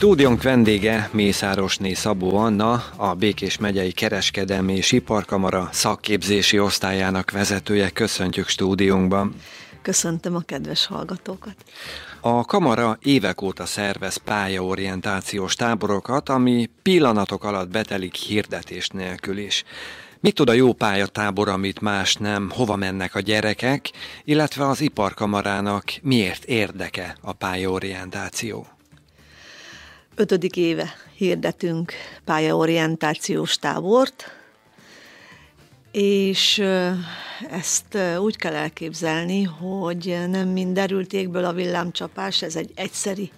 Stúdiónk vendége Mészárosné Szabó Anna, a Békés megyei Kereskedelmi és Iparkamara szakképzési osztályának vezetője. Köszöntjük stúdiónkban. Köszöntöm a kedves hallgatókat. A kamara évek óta szervez pályaorientációs táborokat, ami pillanatok alatt betelik hirdetés nélkül is. Mit tud a jó pályatábor, amit más nem, hova mennek a gyerekek, illetve az iparkamarának miért érdeke a pályaorientáció? Ötödik éve hirdetünk pályaorientációs tábort, és ezt úgy kell elképzelni, hogy nem mind derültékből a villámcsapás, ez egy egyszeri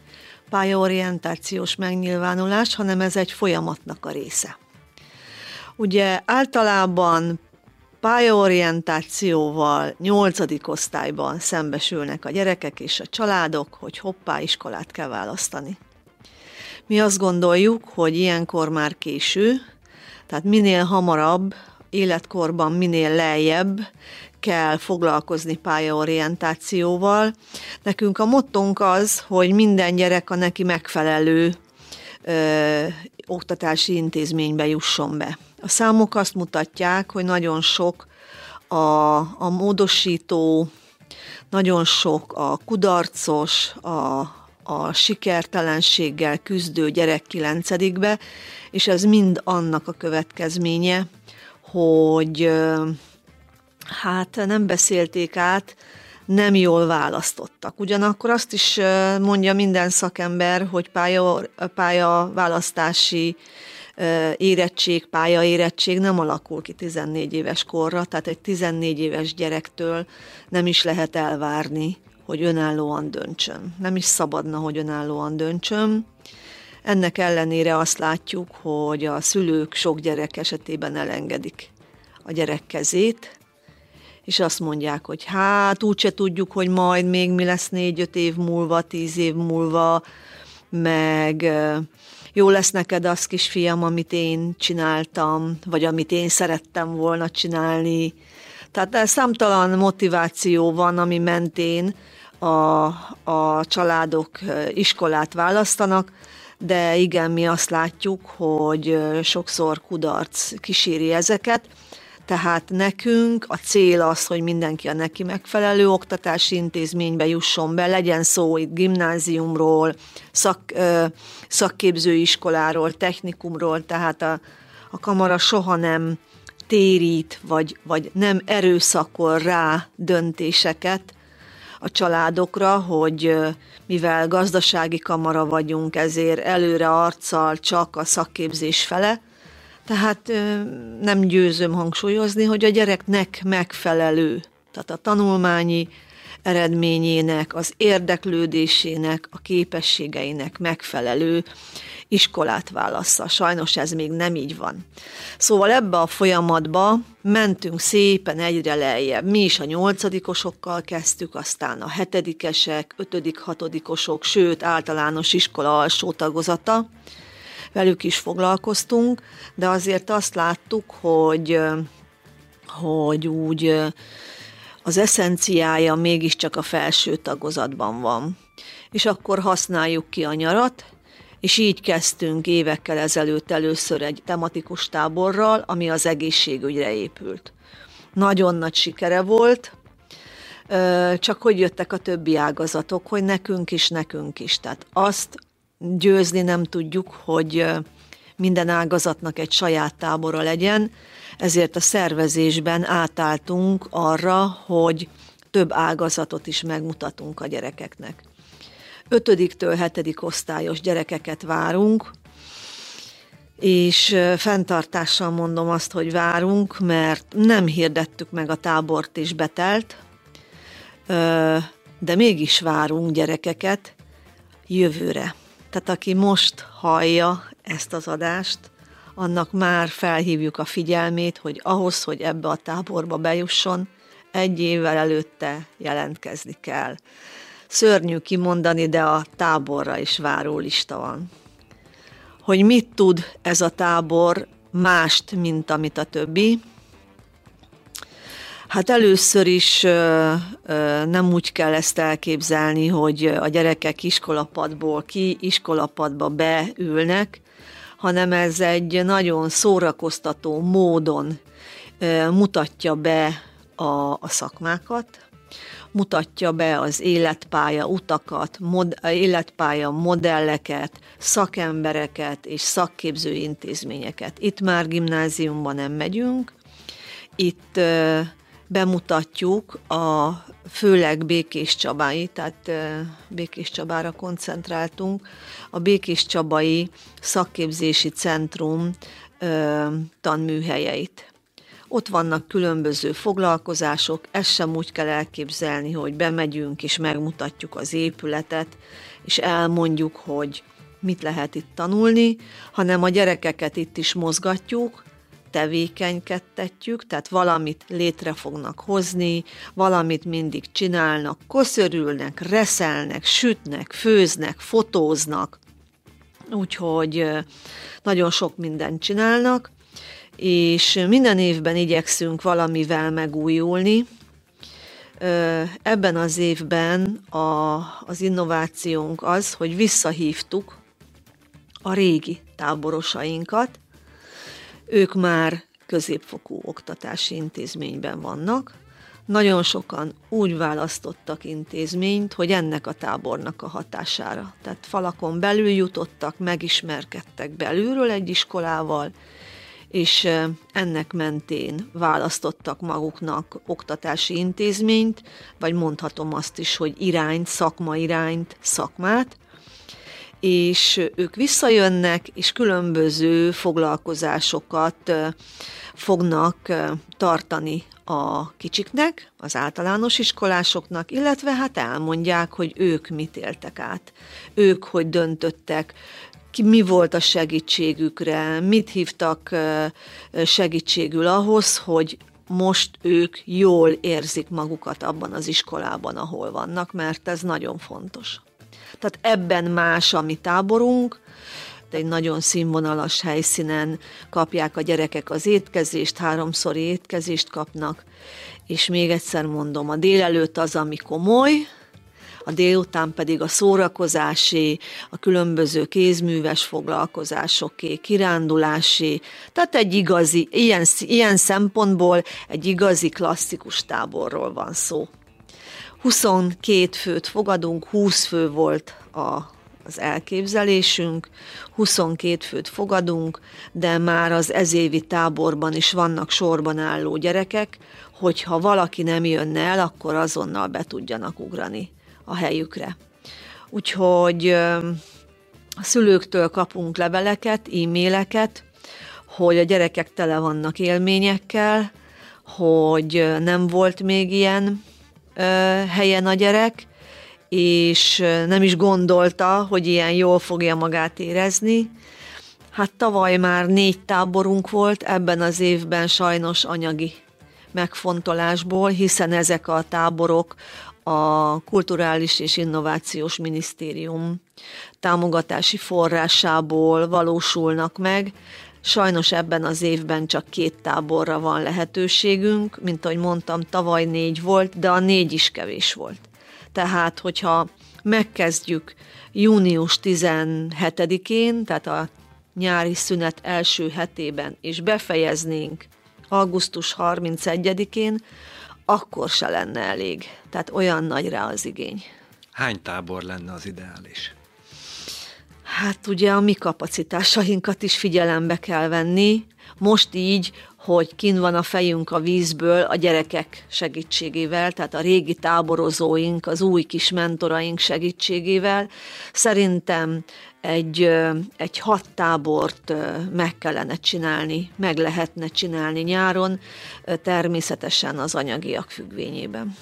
pályaorientációs megnyilvánulás, hanem ez egy folyamatnak a része. Ugye általában pályaorientációval nyolcadik osztályban szembesülnek a gyerekek és a családok, hogy hoppá, iskolát kell választani. Mi azt gondoljuk, hogy ilyenkor már késő, tehát minél hamarabb, életkorban minél lejjebb kell foglalkozni pályaorientációval. Nekünk a mottónk az, hogy minden gyerek a neki megfelelő ö, oktatási intézménybe jusson be. A számok azt mutatják, hogy nagyon sok a, a módosító, nagyon sok a kudarcos, a, a sikertelenséggel küzdő gyerek kilencedikbe, és ez mind annak a következménye, hogy hát nem beszélték át, nem jól választottak. Ugyanakkor azt is mondja minden szakember, hogy pálya, pályaválasztási érettség, pályaérettség nem alakul ki 14 éves korra, tehát egy 14 éves gyerektől nem is lehet elvárni, hogy önállóan döntsön. Nem is szabadna, hogy önállóan döntsön. Ennek ellenére azt látjuk, hogy a szülők sok gyerek esetében elengedik a gyerek kezét, és azt mondják, hogy hát úgyse tudjuk, hogy majd még mi lesz négy-öt év múlva, tíz év múlva, meg jó lesz neked az kisfiam, amit én csináltam, vagy amit én szerettem volna csinálni. Tehát számtalan motiváció van, ami mentén a, a családok iskolát választanak, de igen, mi azt látjuk, hogy sokszor kudarc kíséri ezeket, tehát nekünk a cél az, hogy mindenki a neki megfelelő oktatási intézménybe jusson be, legyen szó itt gimnáziumról, szak, ö, szakképzőiskoláról, technikumról, tehát a, a kamara soha nem térít, vagy, vagy nem erőszakol rá döntéseket a családokra, hogy mivel gazdasági kamara vagyunk, ezért előre arccal csak a szakképzés fele, tehát nem győzöm hangsúlyozni, hogy a gyereknek megfelelő, tehát a tanulmányi eredményének, az érdeklődésének, a képességeinek megfelelő iskolát válassza. Sajnos ez még nem így van. Szóval ebbe a folyamatba mentünk szépen egyre lejjebb. Mi is a nyolcadikosokkal kezdtük, aztán a hetedikesek, ötödik, hatodikosok, sőt általános iskola alsó tagozata, velük is foglalkoztunk, de azért azt láttuk, hogy, hogy úgy az eszenciája mégiscsak a felső tagozatban van. És akkor használjuk ki a nyarat, és így kezdtünk évekkel ezelőtt először egy tematikus táborral, ami az egészségügyre épült. Nagyon nagy sikere volt, csak hogy jöttek a többi ágazatok, hogy nekünk is, nekünk is. Tehát azt győzni nem tudjuk, hogy minden ágazatnak egy saját tábora legyen, ezért a szervezésben átálltunk arra, hogy több ágazatot is megmutatunk a gyerekeknek. Ötödiktől hetedik osztályos gyerekeket várunk, és fenntartással mondom azt, hogy várunk, mert nem hirdettük meg a tábort és betelt, de mégis várunk gyerekeket jövőre. Tehát aki most hallja ezt az adást, annak már felhívjuk a figyelmét, hogy ahhoz, hogy ebbe a táborba bejusson, egy évvel előtte jelentkezni kell. Szörnyű kimondani, de a táborra is váró lista van. Hogy mit tud ez a tábor mást, mint amit a többi? Hát először is ö, ö, nem úgy kell ezt elképzelni, hogy a gyerekek iskolapadból ki iskolapadba beülnek, hanem ez egy nagyon szórakoztató módon mutatja be a, a szakmákat, mutatja be az életpálya utakat, mod, életpálya modelleket, szakembereket és szakképző intézményeket. Itt már gimnáziumban nem megyünk, itt bemutatjuk a főleg Békés Csabái, tehát Békés Csabára koncentráltunk, a Békés Csabai Szakképzési Centrum tanműhelyeit. Ott vannak különböző foglalkozások, ezt sem úgy kell elképzelni, hogy bemegyünk és megmutatjuk az épületet, és elmondjuk, hogy mit lehet itt tanulni, hanem a gyerekeket itt is mozgatjuk, tevékenykedtetjük, tehát valamit létre fognak hozni, valamit mindig csinálnak, koszörülnek, reszelnek, sütnek, főznek, fotóznak, úgyhogy nagyon sok mindent csinálnak, és minden évben igyekszünk valamivel megújulni. Ebben az évben a, az innovációnk az, hogy visszahívtuk a régi táborosainkat, ők már középfokú oktatási intézményben vannak. Nagyon sokan úgy választottak intézményt, hogy ennek a tábornak a hatására. Tehát falakon belül jutottak, megismerkedtek belülről egy iskolával, és ennek mentén választottak maguknak oktatási intézményt, vagy mondhatom azt is, hogy irányt, szakma irányt, szakmát, és ők visszajönnek, és különböző foglalkozásokat fognak tartani a kicsiknek, az általános iskolásoknak, illetve hát elmondják, hogy ők mit éltek át, ők hogy döntöttek, ki, mi volt a segítségükre, mit hívtak segítségül ahhoz, hogy most ők jól érzik magukat abban az iskolában, ahol vannak, mert ez nagyon fontos. Tehát ebben más a mi táborunk, egy nagyon színvonalas helyszínen kapják a gyerekek az étkezést, háromszori étkezést kapnak, és még egyszer mondom, a délelőtt az, ami komoly, a délután pedig a szórakozási, a különböző kézműves foglalkozásoké, kirándulási, tehát egy igazi, ilyen, ilyen szempontból egy igazi klasszikus táborról van szó. 22 főt fogadunk, 20 fő volt a, az elképzelésünk, 22 főt fogadunk, de már az ezévi táborban is vannak sorban álló gyerekek, hogyha valaki nem jönne el, akkor azonnal be tudjanak ugrani a helyükre. Úgyhogy a szülőktől kapunk leveleket, e-maileket, hogy a gyerekek tele vannak élményekkel, hogy nem volt még ilyen helyen a gyerek, és nem is gondolta, hogy ilyen jól fogja magát érezni. Hát tavaly már négy táborunk volt, ebben az évben sajnos anyagi megfontolásból, hiszen ezek a táborok a Kulturális és Innovációs Minisztérium támogatási forrásából valósulnak meg, Sajnos ebben az évben csak két táborra van lehetőségünk, mint ahogy mondtam, tavaly négy volt, de a négy is kevés volt. Tehát, hogyha megkezdjük június 17-én, tehát a nyári szünet első hetében, és befejeznénk augusztus 31-én, akkor se lenne elég. Tehát olyan nagy rá az igény. Hány tábor lenne az ideális? Hát ugye a mi kapacitásainkat is figyelembe kell venni. Most így, hogy kin van a fejünk a vízből a gyerekek segítségével, tehát a régi táborozóink, az új kis mentoraink segítségével. Szerintem egy, egy hat tábort meg kellene csinálni, meg lehetne csinálni nyáron, természetesen az anyagiak függvényében.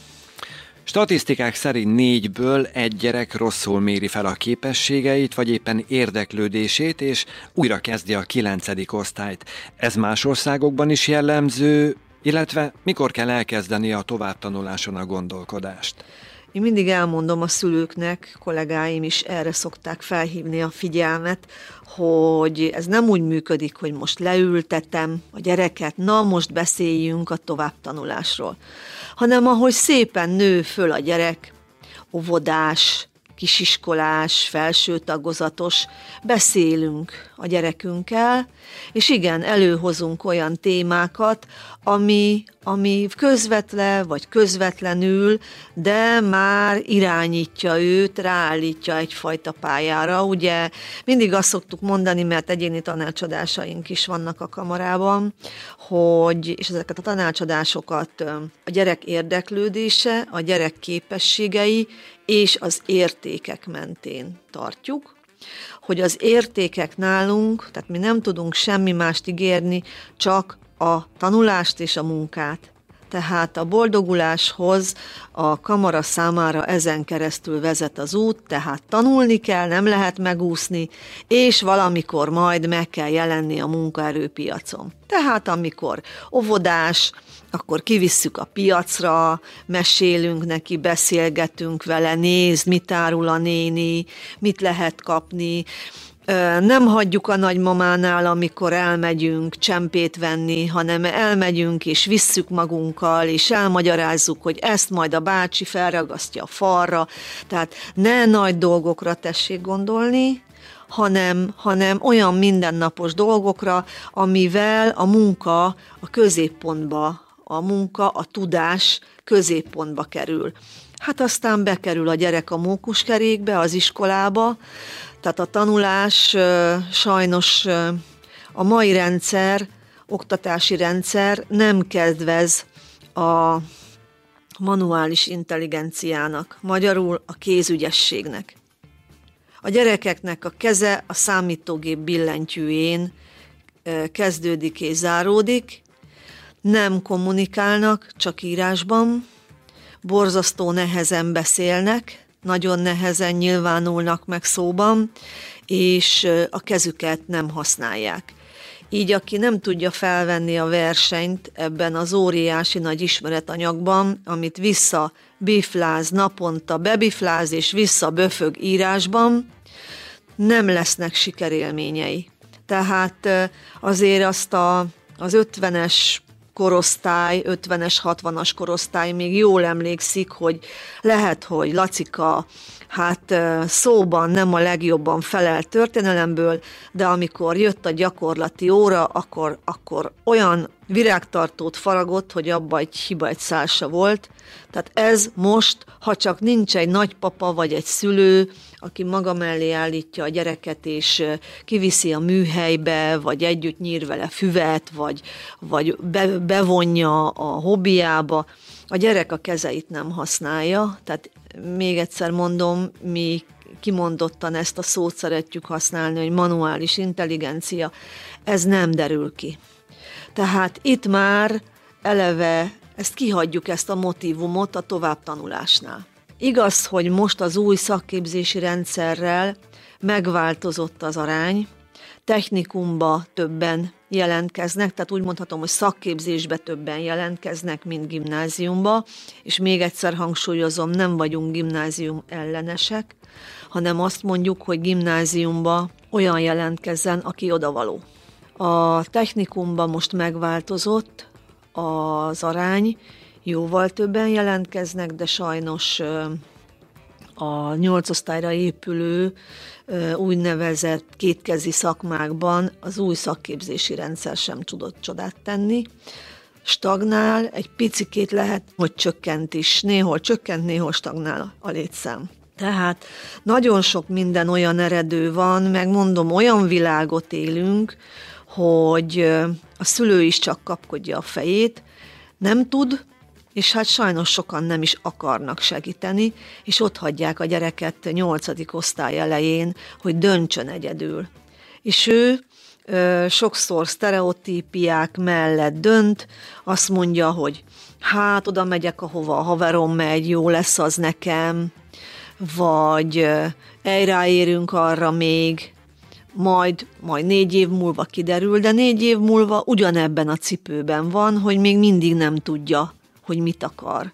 Statisztikák szerint négyből egy gyerek rosszul méri fel a képességeit, vagy éppen érdeklődését, és újra kezdi a kilencedik osztályt. Ez más országokban is jellemző, illetve mikor kell elkezdeni a továbbtanuláson a gondolkodást? Én mindig elmondom a szülőknek, kollégáim is erre szokták felhívni a figyelmet, hogy ez nem úgy működik, hogy most leültetem a gyereket, na most beszéljünk a továbbtanulásról, hanem ahogy szépen nő föl a gyerek, óvodás, kisiskolás, felső tagozatos, beszélünk a gyerekünkkel, és igen, előhozunk olyan témákat, ami, ami közvetlen vagy közvetlenül, de már irányítja őt, ráállítja egyfajta pályára. Ugye mindig azt szoktuk mondani, mert egyéni tanácsadásaink is vannak a kamarában, hogy, és ezeket a tanácsadásokat a gyerek érdeklődése, a gyerek képességei és az értékek mentén tartjuk, hogy az értékek nálunk, tehát mi nem tudunk semmi mást ígérni, csak a tanulást és a munkát. Tehát a boldoguláshoz a kamara számára ezen keresztül vezet az út, tehát tanulni kell, nem lehet megúszni, és valamikor majd meg kell jelenni a munkaerőpiacon. Tehát amikor óvodás, akkor kivisszük a piacra, mesélünk neki, beszélgetünk vele, nézd, mit árul a néni, mit lehet kapni, nem hagyjuk a nagymamánál, amikor elmegyünk csempét venni, hanem elmegyünk és visszük magunkkal, és elmagyarázzuk, hogy ezt majd a bácsi felragasztja a falra. Tehát ne nagy dolgokra tessék gondolni, hanem, hanem olyan mindennapos dolgokra, amivel a munka a középpontba, a munka, a tudás középpontba kerül. Hát aztán bekerül a gyerek a mókuskerékbe, az iskolába, tehát a tanulás sajnos a mai rendszer, oktatási rendszer nem kedvez a manuális intelligenciának, magyarul a kézügyességnek. A gyerekeknek a keze a számítógép billentyűjén kezdődik és záródik, nem kommunikálnak, csak írásban, borzasztó nehezen beszélnek, nagyon nehezen nyilvánulnak meg szóban, és a kezüket nem használják. Így aki nem tudja felvenni a versenyt ebben az óriási nagy ismeretanyagban, amit vissza bifláz naponta, bebifláz és vissza böfög írásban, nem lesznek sikerélményei. Tehát azért azt a, az 50-es korosztály, 50-es, 60-as korosztály még jól emlékszik, hogy lehet, hogy Lacika hát szóban nem a legjobban felelt történelemből, de amikor jött a gyakorlati óra, akkor, akkor olyan virágtartót faragott, hogy abba egy hiba egy szálsa volt. Tehát ez most, ha csak nincs egy nagypapa vagy egy szülő, aki maga mellé állítja a gyereket, és kiviszi a műhelybe, vagy együtt nyír vele füvet, vagy, vagy be, bevonja a hobbiába, a gyerek a kezeit nem használja, tehát még egyszer mondom, mi kimondottan ezt a szót szeretjük használni, hogy manuális intelligencia, ez nem derül ki. Tehát itt már eleve ezt kihagyjuk, ezt a motivumot a továbbtanulásnál. Igaz, hogy most az új szakképzési rendszerrel megváltozott az arány, technikumba többen jelentkeznek, tehát úgy mondhatom, hogy szakképzésbe többen jelentkeznek, mint gimnáziumba, és még egyszer hangsúlyozom, nem vagyunk gimnázium ellenesek, hanem azt mondjuk, hogy gimnáziumba olyan jelentkezzen, aki odavaló. A technikumban most megváltozott az arány, jóval többen jelentkeznek, de sajnos a nyolc osztályra épülő úgynevezett kétkezi szakmákban az új szakképzési rendszer sem tudott csodát tenni. Stagnál, egy picikét lehet, hogy csökkent is, néhol csökkent, néhol stagnál a létszám. Tehát nagyon sok minden olyan eredő van, megmondom, olyan világot élünk, hogy a szülő is csak kapkodja a fejét, nem tud, és hát sajnos sokan nem is akarnak segíteni, és ott hagyják a gyereket nyolcadik osztály elején, hogy döntsön egyedül. És ő ö, sokszor sztereotípiák mellett dönt, azt mondja, hogy hát oda megyek, ahova a haverom megy, jó lesz az nekem, vagy elráérünk arra még, majd, majd négy év múlva kiderül, de négy év múlva ugyanebben a cipőben van, hogy még mindig nem tudja, hogy mit akar.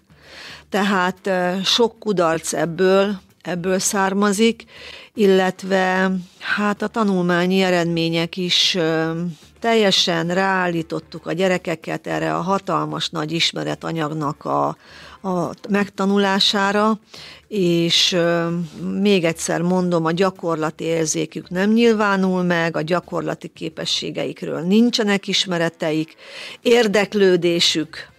Tehát sok kudarc ebből, ebből származik, illetve hát a tanulmányi eredmények is teljesen ráállítottuk a gyerekeket erre a hatalmas nagy ismeretanyagnak a, a megtanulására, és még egyszer mondom, a gyakorlati érzékük nem nyilvánul meg, a gyakorlati képességeikről nincsenek ismereteik, érdeklődésük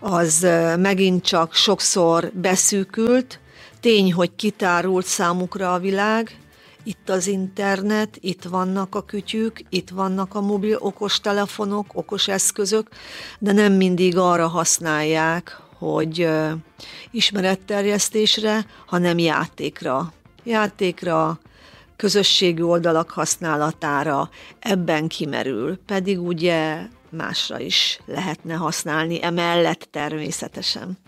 az megint csak sokszor beszűkült, tény, hogy kitárult számukra a világ, itt az internet, itt vannak a kütyük, itt vannak a mobil okos telefonok, okos eszközök, de nem mindig arra használják, hogy ismeretterjesztésre, hanem játékra. Játékra, közösségi oldalak használatára ebben kimerül, pedig ugye másra is lehetne használni, emellett természetesen.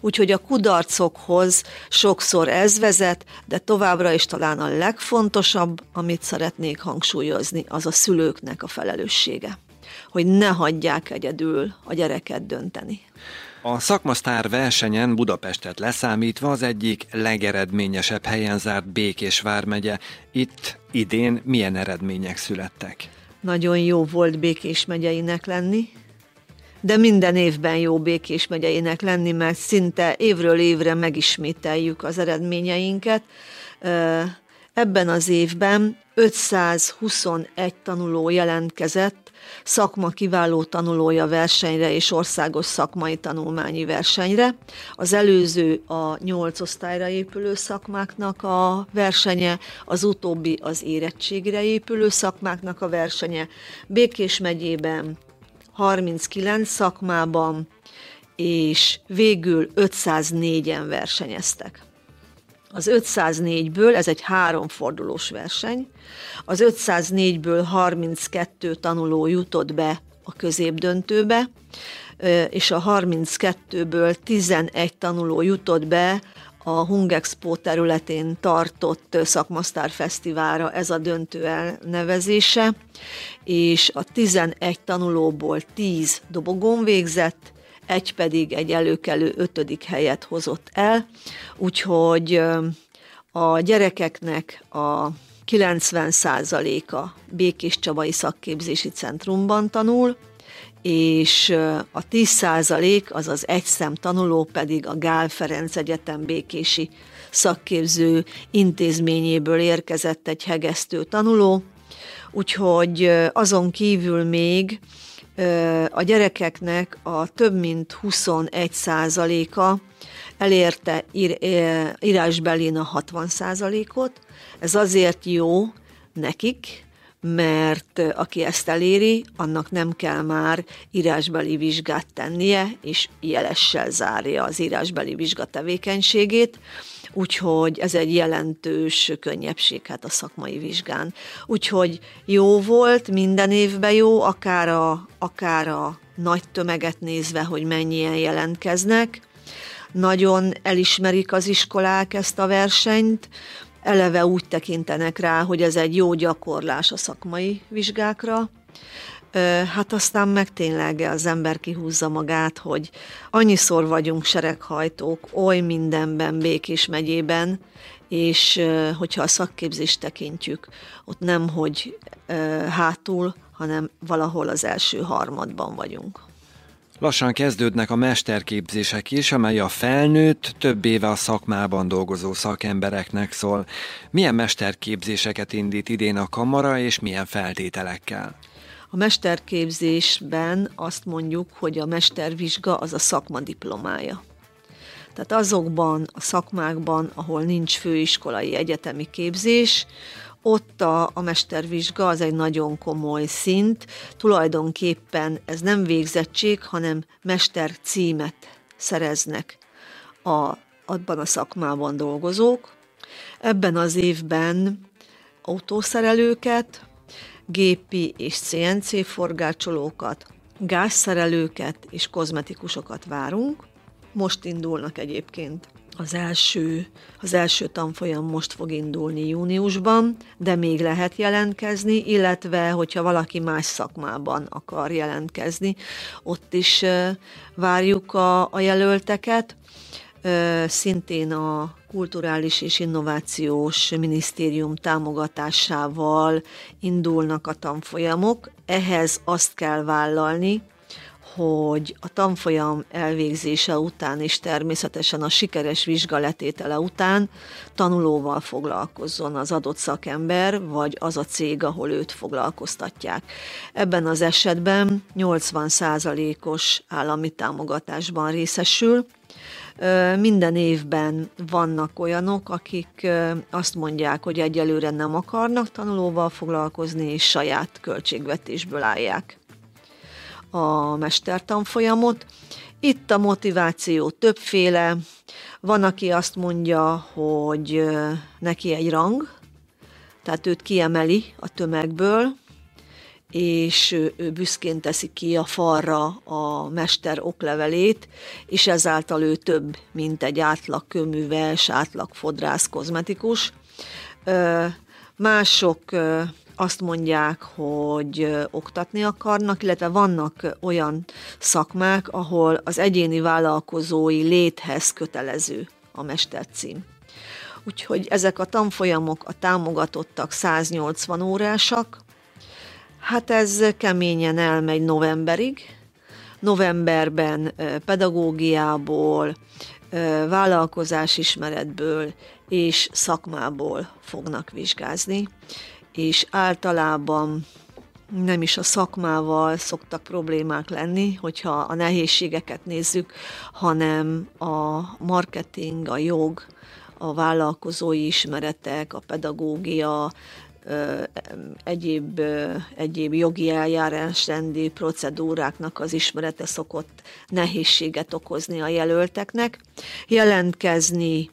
Úgyhogy a kudarcokhoz sokszor ez vezet, de továbbra is talán a legfontosabb, amit szeretnék hangsúlyozni, az a szülőknek a felelőssége, hogy ne hagyják egyedül a gyereket dönteni. A szakmasztár versenyen Budapestet leszámítva az egyik legeredményesebb helyen zárt Békés vármegye. Itt idén milyen eredmények születtek? Nagyon jó volt Békés megyeinek lenni, de minden évben jó Békés megyeinek lenni, mert szinte évről évre megismételjük az eredményeinket. Ebben az évben 521 tanuló jelentkezett szakma kiváló tanulója versenyre és országos szakmai tanulmányi versenyre. Az előző a nyolc osztályra épülő szakmáknak a versenye, az utóbbi az érettségre épülő szakmáknak a versenye. Békés megyében 39 szakmában, és végül 504-en versenyeztek. Az 504-ből, ez egy háromfordulós verseny, az 504-ből 32 tanuló jutott be a középdöntőbe, és a 32-ből 11 tanuló jutott be a Hungexpo területén tartott szakmasztár fesztiválra ez a döntő elnevezése, és a 11 tanulóból 10 dobogón végzett, egy pedig egy előkelő ötödik helyet hozott el, úgyhogy a gyerekeknek a 90%-a Békés Csabai Szakképzési Centrumban tanul, és a 10% azaz egy szem tanuló pedig a Gál Ferenc Egyetem Békési szakképző intézményéből érkezett egy hegesztő tanuló, úgyhogy azon kívül még a gyerekeknek a több mint 21 százaléka elérte ír, írásbelén a 60 százalékot. Ez azért jó nekik, mert aki ezt eléri, annak nem kell már írásbeli vizsgát tennie, és jelessel zárja az írásbeli vizsga tevékenységét úgyhogy ez egy jelentős könnyebbség hát a szakmai vizsgán. Úgyhogy jó volt, minden évben jó, akár a, akár a nagy tömeget nézve, hogy mennyien jelentkeznek. Nagyon elismerik az iskolák ezt a versenyt, eleve úgy tekintenek rá, hogy ez egy jó gyakorlás a szakmai vizsgákra, Hát aztán meg tényleg az ember kihúzza magát, hogy annyiszor vagyunk sereghajtók, oly mindenben Békés megyében, és hogyha a szakképzést tekintjük, ott nem, hogy hátul, hanem valahol az első harmadban vagyunk. Lassan kezdődnek a mesterképzések is, amely a felnőtt, több éve a szakmában dolgozó szakembereknek szól. Milyen mesterképzéseket indít idén a kamara, és milyen feltételekkel? A mesterképzésben azt mondjuk, hogy a mestervizsga az a szakma diplomája. Tehát azokban a szakmákban, ahol nincs főiskolai egyetemi képzés, ott a, a mestervizsga az egy nagyon komoly szint. Tulajdonképpen ez nem végzettség, hanem mester címet szereznek a, abban a szakmában dolgozók. Ebben az évben autószerelőket, gépi és CNC forgácsolókat, gázszerelőket és kozmetikusokat várunk. Most indulnak egyébként az első, az első tanfolyam most fog indulni júniusban, de még lehet jelentkezni, illetve hogyha valaki más szakmában akar jelentkezni, ott is várjuk a, a jelölteket. szintén a Kulturális és Innovációs Minisztérium támogatásával indulnak a tanfolyamok. Ehhez azt kell vállalni, hogy a tanfolyam elvégzése után és természetesen a sikeres vizsgaletétele után tanulóval foglalkozzon az adott szakember, vagy az a cég, ahol őt foglalkoztatják. Ebben az esetben 80%-os állami támogatásban részesül, minden évben vannak olyanok, akik azt mondják, hogy egyelőre nem akarnak tanulóval foglalkozni, és saját költségvetésből állják a mestertanfolyamot. Itt a motiváció többféle. Van, aki azt mondja, hogy neki egy rang, tehát őt kiemeli a tömegből, és ő büszkén teszi ki a falra a mester oklevelét, és ezáltal ő több, mint egy átlag köműves, átlag fodrász kozmetikus. Mások azt mondják, hogy oktatni akarnak, illetve vannak olyan szakmák, ahol az egyéni vállalkozói léthez kötelező a mestercím. Úgyhogy ezek a tanfolyamok a támogatottak 180 órásak, hát ez keményen elmegy novemberig. Novemberben pedagógiából, vállalkozásismeretből és szakmából fognak vizsgázni, és általában nem is a szakmával szoktak problémák lenni, hogyha a nehézségeket nézzük, hanem a marketing, a jog, a vállalkozói ismeretek, a pedagógia, egyéb, egyéb jogi eljárásrendi procedúráknak az ismerete szokott nehézséget okozni a jelölteknek. Jelentkezni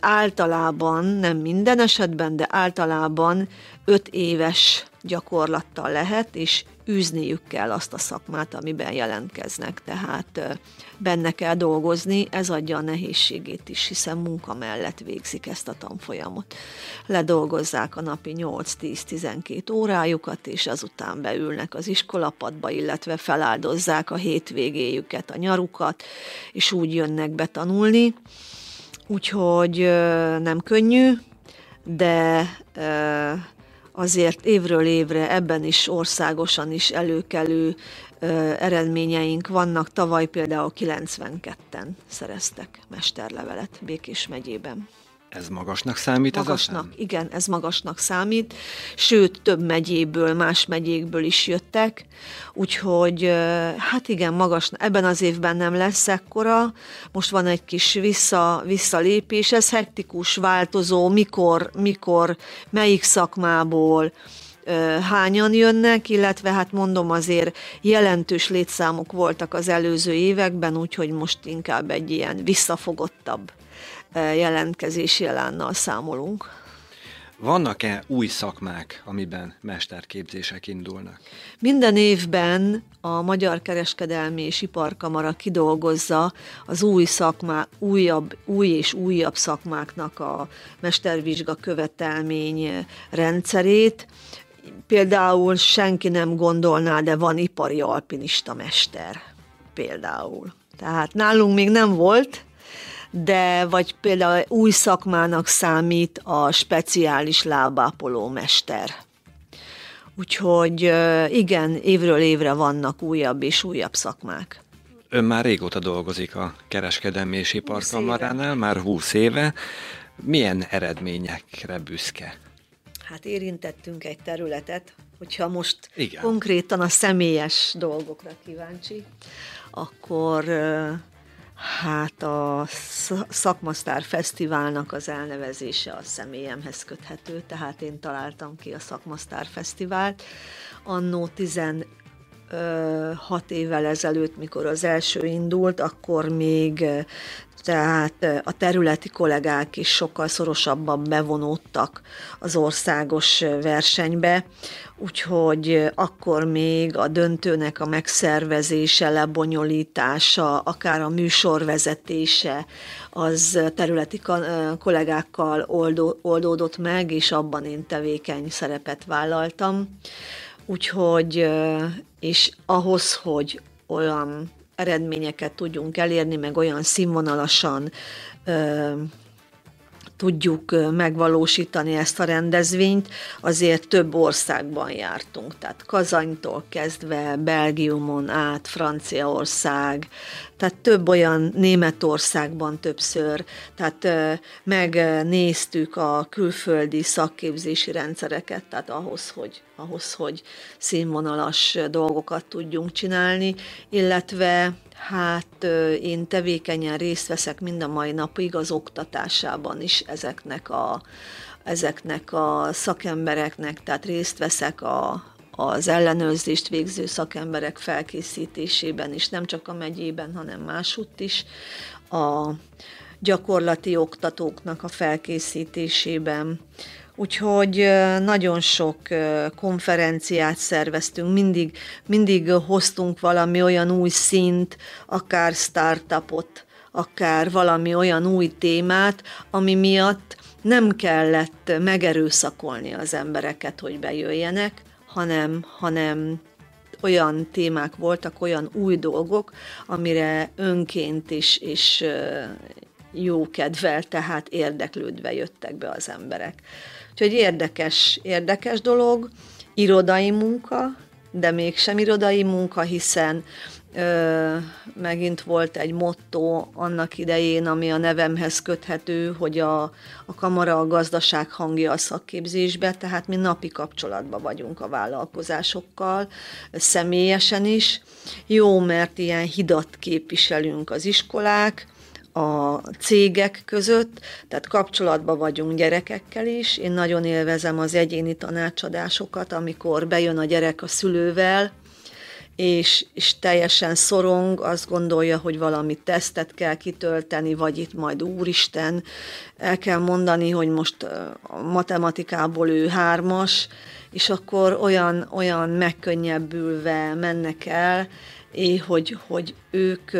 általában, nem minden esetben, de általában öt éves gyakorlattal lehet, és űzniük kell azt a szakmát, amiben jelentkeznek, tehát benne kell dolgozni, ez adja a nehézségét is, hiszen munka mellett végzik ezt a tanfolyamot. Ledolgozzák a napi 8-10-12 órájukat, és azután beülnek az iskolapadba, illetve feláldozzák a hétvégéjüket, a nyarukat, és úgy jönnek betanulni. Úgyhogy nem könnyű, de azért évről évre ebben is országosan is előkelő eredményeink vannak. Tavaly például 92-en szereztek mesterlevelet Békés megyében. Ez magasnak számít magasnak, ez a Igen, ez magasnak számít, sőt több megyéből, más megyékből is jöttek, úgyhogy hát igen, magas, ebben az évben nem lesz ekkora, most van egy kis vissza, visszalépés, ez hektikus, változó, mikor, mikor, melyik szakmából, hányan jönnek, illetve hát mondom azért jelentős létszámok voltak az előző években, úgyhogy most inkább egy ilyen visszafogottabb jelentkezési elánnal számolunk. Vannak-e új szakmák, amiben mesterképzések indulnak? Minden évben a Magyar Kereskedelmi és Iparkamara kidolgozza az új szakmá, újabb, új és újabb szakmáknak a mestervizsga követelmény rendszerét. Például senki nem gondolná, de van ipari alpinista mester. Például. Tehát nálunk még nem volt, de vagy például új szakmának számít a speciális lábápoló mester. Úgyhogy igen, évről évre vannak újabb és újabb szakmák. Ön már régóta dolgozik a kereskedelmi és iparkamaránál, már 20 éve. Milyen eredményekre büszke? Hát érintettünk egy területet, hogyha most Igen. konkrétan a személyes dolgokra kíváncsi, akkor Hát a Szakmasztár Fesztiválnak az elnevezése a személyemhez köthető, tehát én találtam ki a Szakmasztár Fesztivált. Annó 16 évvel ezelőtt, mikor az első indult, akkor még tehát a területi kollégák is sokkal szorosabban bevonódtak az országos versenybe, úgyhogy akkor még a döntőnek a megszervezése, lebonyolítása, akár a műsorvezetése, az területi kollégákkal oldódott meg, és abban én tevékeny szerepet vállaltam. Úgyhogy, és ahhoz, hogy olyan eredményeket tudjunk elérni, meg olyan színvonalasan ö, tudjuk megvalósítani ezt a rendezvényt, azért több országban jártunk. Tehát Kazanytól kezdve Belgiumon át, Franciaország, tehát több olyan Németországban többször, tehát megnéztük a külföldi szakképzési rendszereket, tehát ahhoz, hogy, ahhoz, hogy színvonalas dolgokat tudjunk csinálni, illetve Hát én tevékenyen részt veszek mind a mai napig az oktatásában is ezeknek a, ezeknek a szakembereknek, tehát részt veszek a, az ellenőrzést végző szakemberek felkészítésében is, nem csak a megyében, hanem másutt is, a gyakorlati oktatóknak a felkészítésében. Úgyhogy nagyon sok konferenciát szerveztünk, mindig, mindig hoztunk valami olyan új szint, akár startupot, akár valami olyan új témát, ami miatt nem kellett megerőszakolni az embereket, hogy bejöjjenek, hanem, hanem olyan témák voltak, olyan új dolgok, amire önként is, és jó kedvel, tehát érdeklődve jöttek be az emberek. Úgyhogy érdekes, érdekes dolog, irodai munka, de mégsem irodai munka, hiszen ö, megint volt egy motto annak idején, ami a nevemhez köthető, hogy a, a kamara a gazdaság hangja a szakképzésbe, tehát mi napi kapcsolatban vagyunk a vállalkozásokkal, személyesen is. Jó, mert ilyen hidat képviselünk az iskolák, a cégek között, tehát kapcsolatban vagyunk gyerekekkel is. Én nagyon élvezem az egyéni tanácsadásokat, amikor bejön a gyerek a szülővel, és, és teljesen szorong, azt gondolja, hogy valami tesztet kell kitölteni, vagy itt majd úristen, el kell mondani, hogy most a matematikából ő hármas, és akkor olyan, olyan megkönnyebbülve mennek el, é, hogy, hogy ők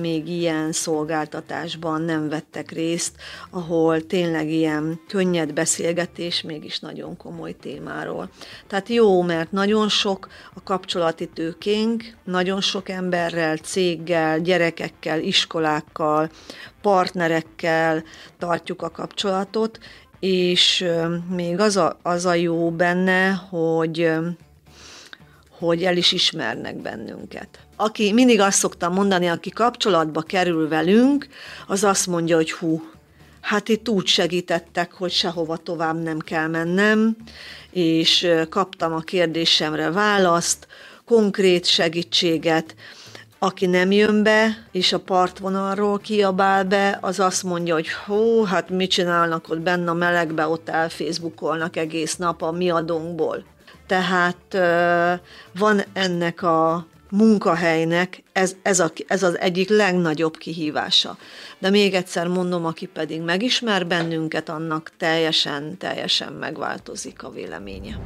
még ilyen szolgáltatásban nem vettek részt, ahol tényleg ilyen könnyed beszélgetés, mégis nagyon komoly témáról. Tehát jó, mert nagyon sok a kapcsolati tőkénk, nagyon sok emberrel, céggel, gyerekekkel, iskolákkal, partnerekkel tartjuk a kapcsolatot, és még az a, az a jó benne, hogy hogy el is ismernek bennünket. Aki mindig azt szoktam mondani, aki kapcsolatba kerül velünk, az azt mondja, hogy hú, hát itt úgy segítettek, hogy sehova tovább nem kell mennem, és kaptam a kérdésemre választ, konkrét segítséget, aki nem jön be, és a partvonalról kiabál be, az azt mondja, hogy hó, hát mit csinálnak ott benne a melegbe, ott elfacebookolnak egész nap a mi adónkból. Tehát van ennek a munkahelynek ez, ez, a, ez az egyik legnagyobb kihívása. De még egyszer mondom, aki pedig megismer bennünket, annak teljesen, teljesen megváltozik a véleménye.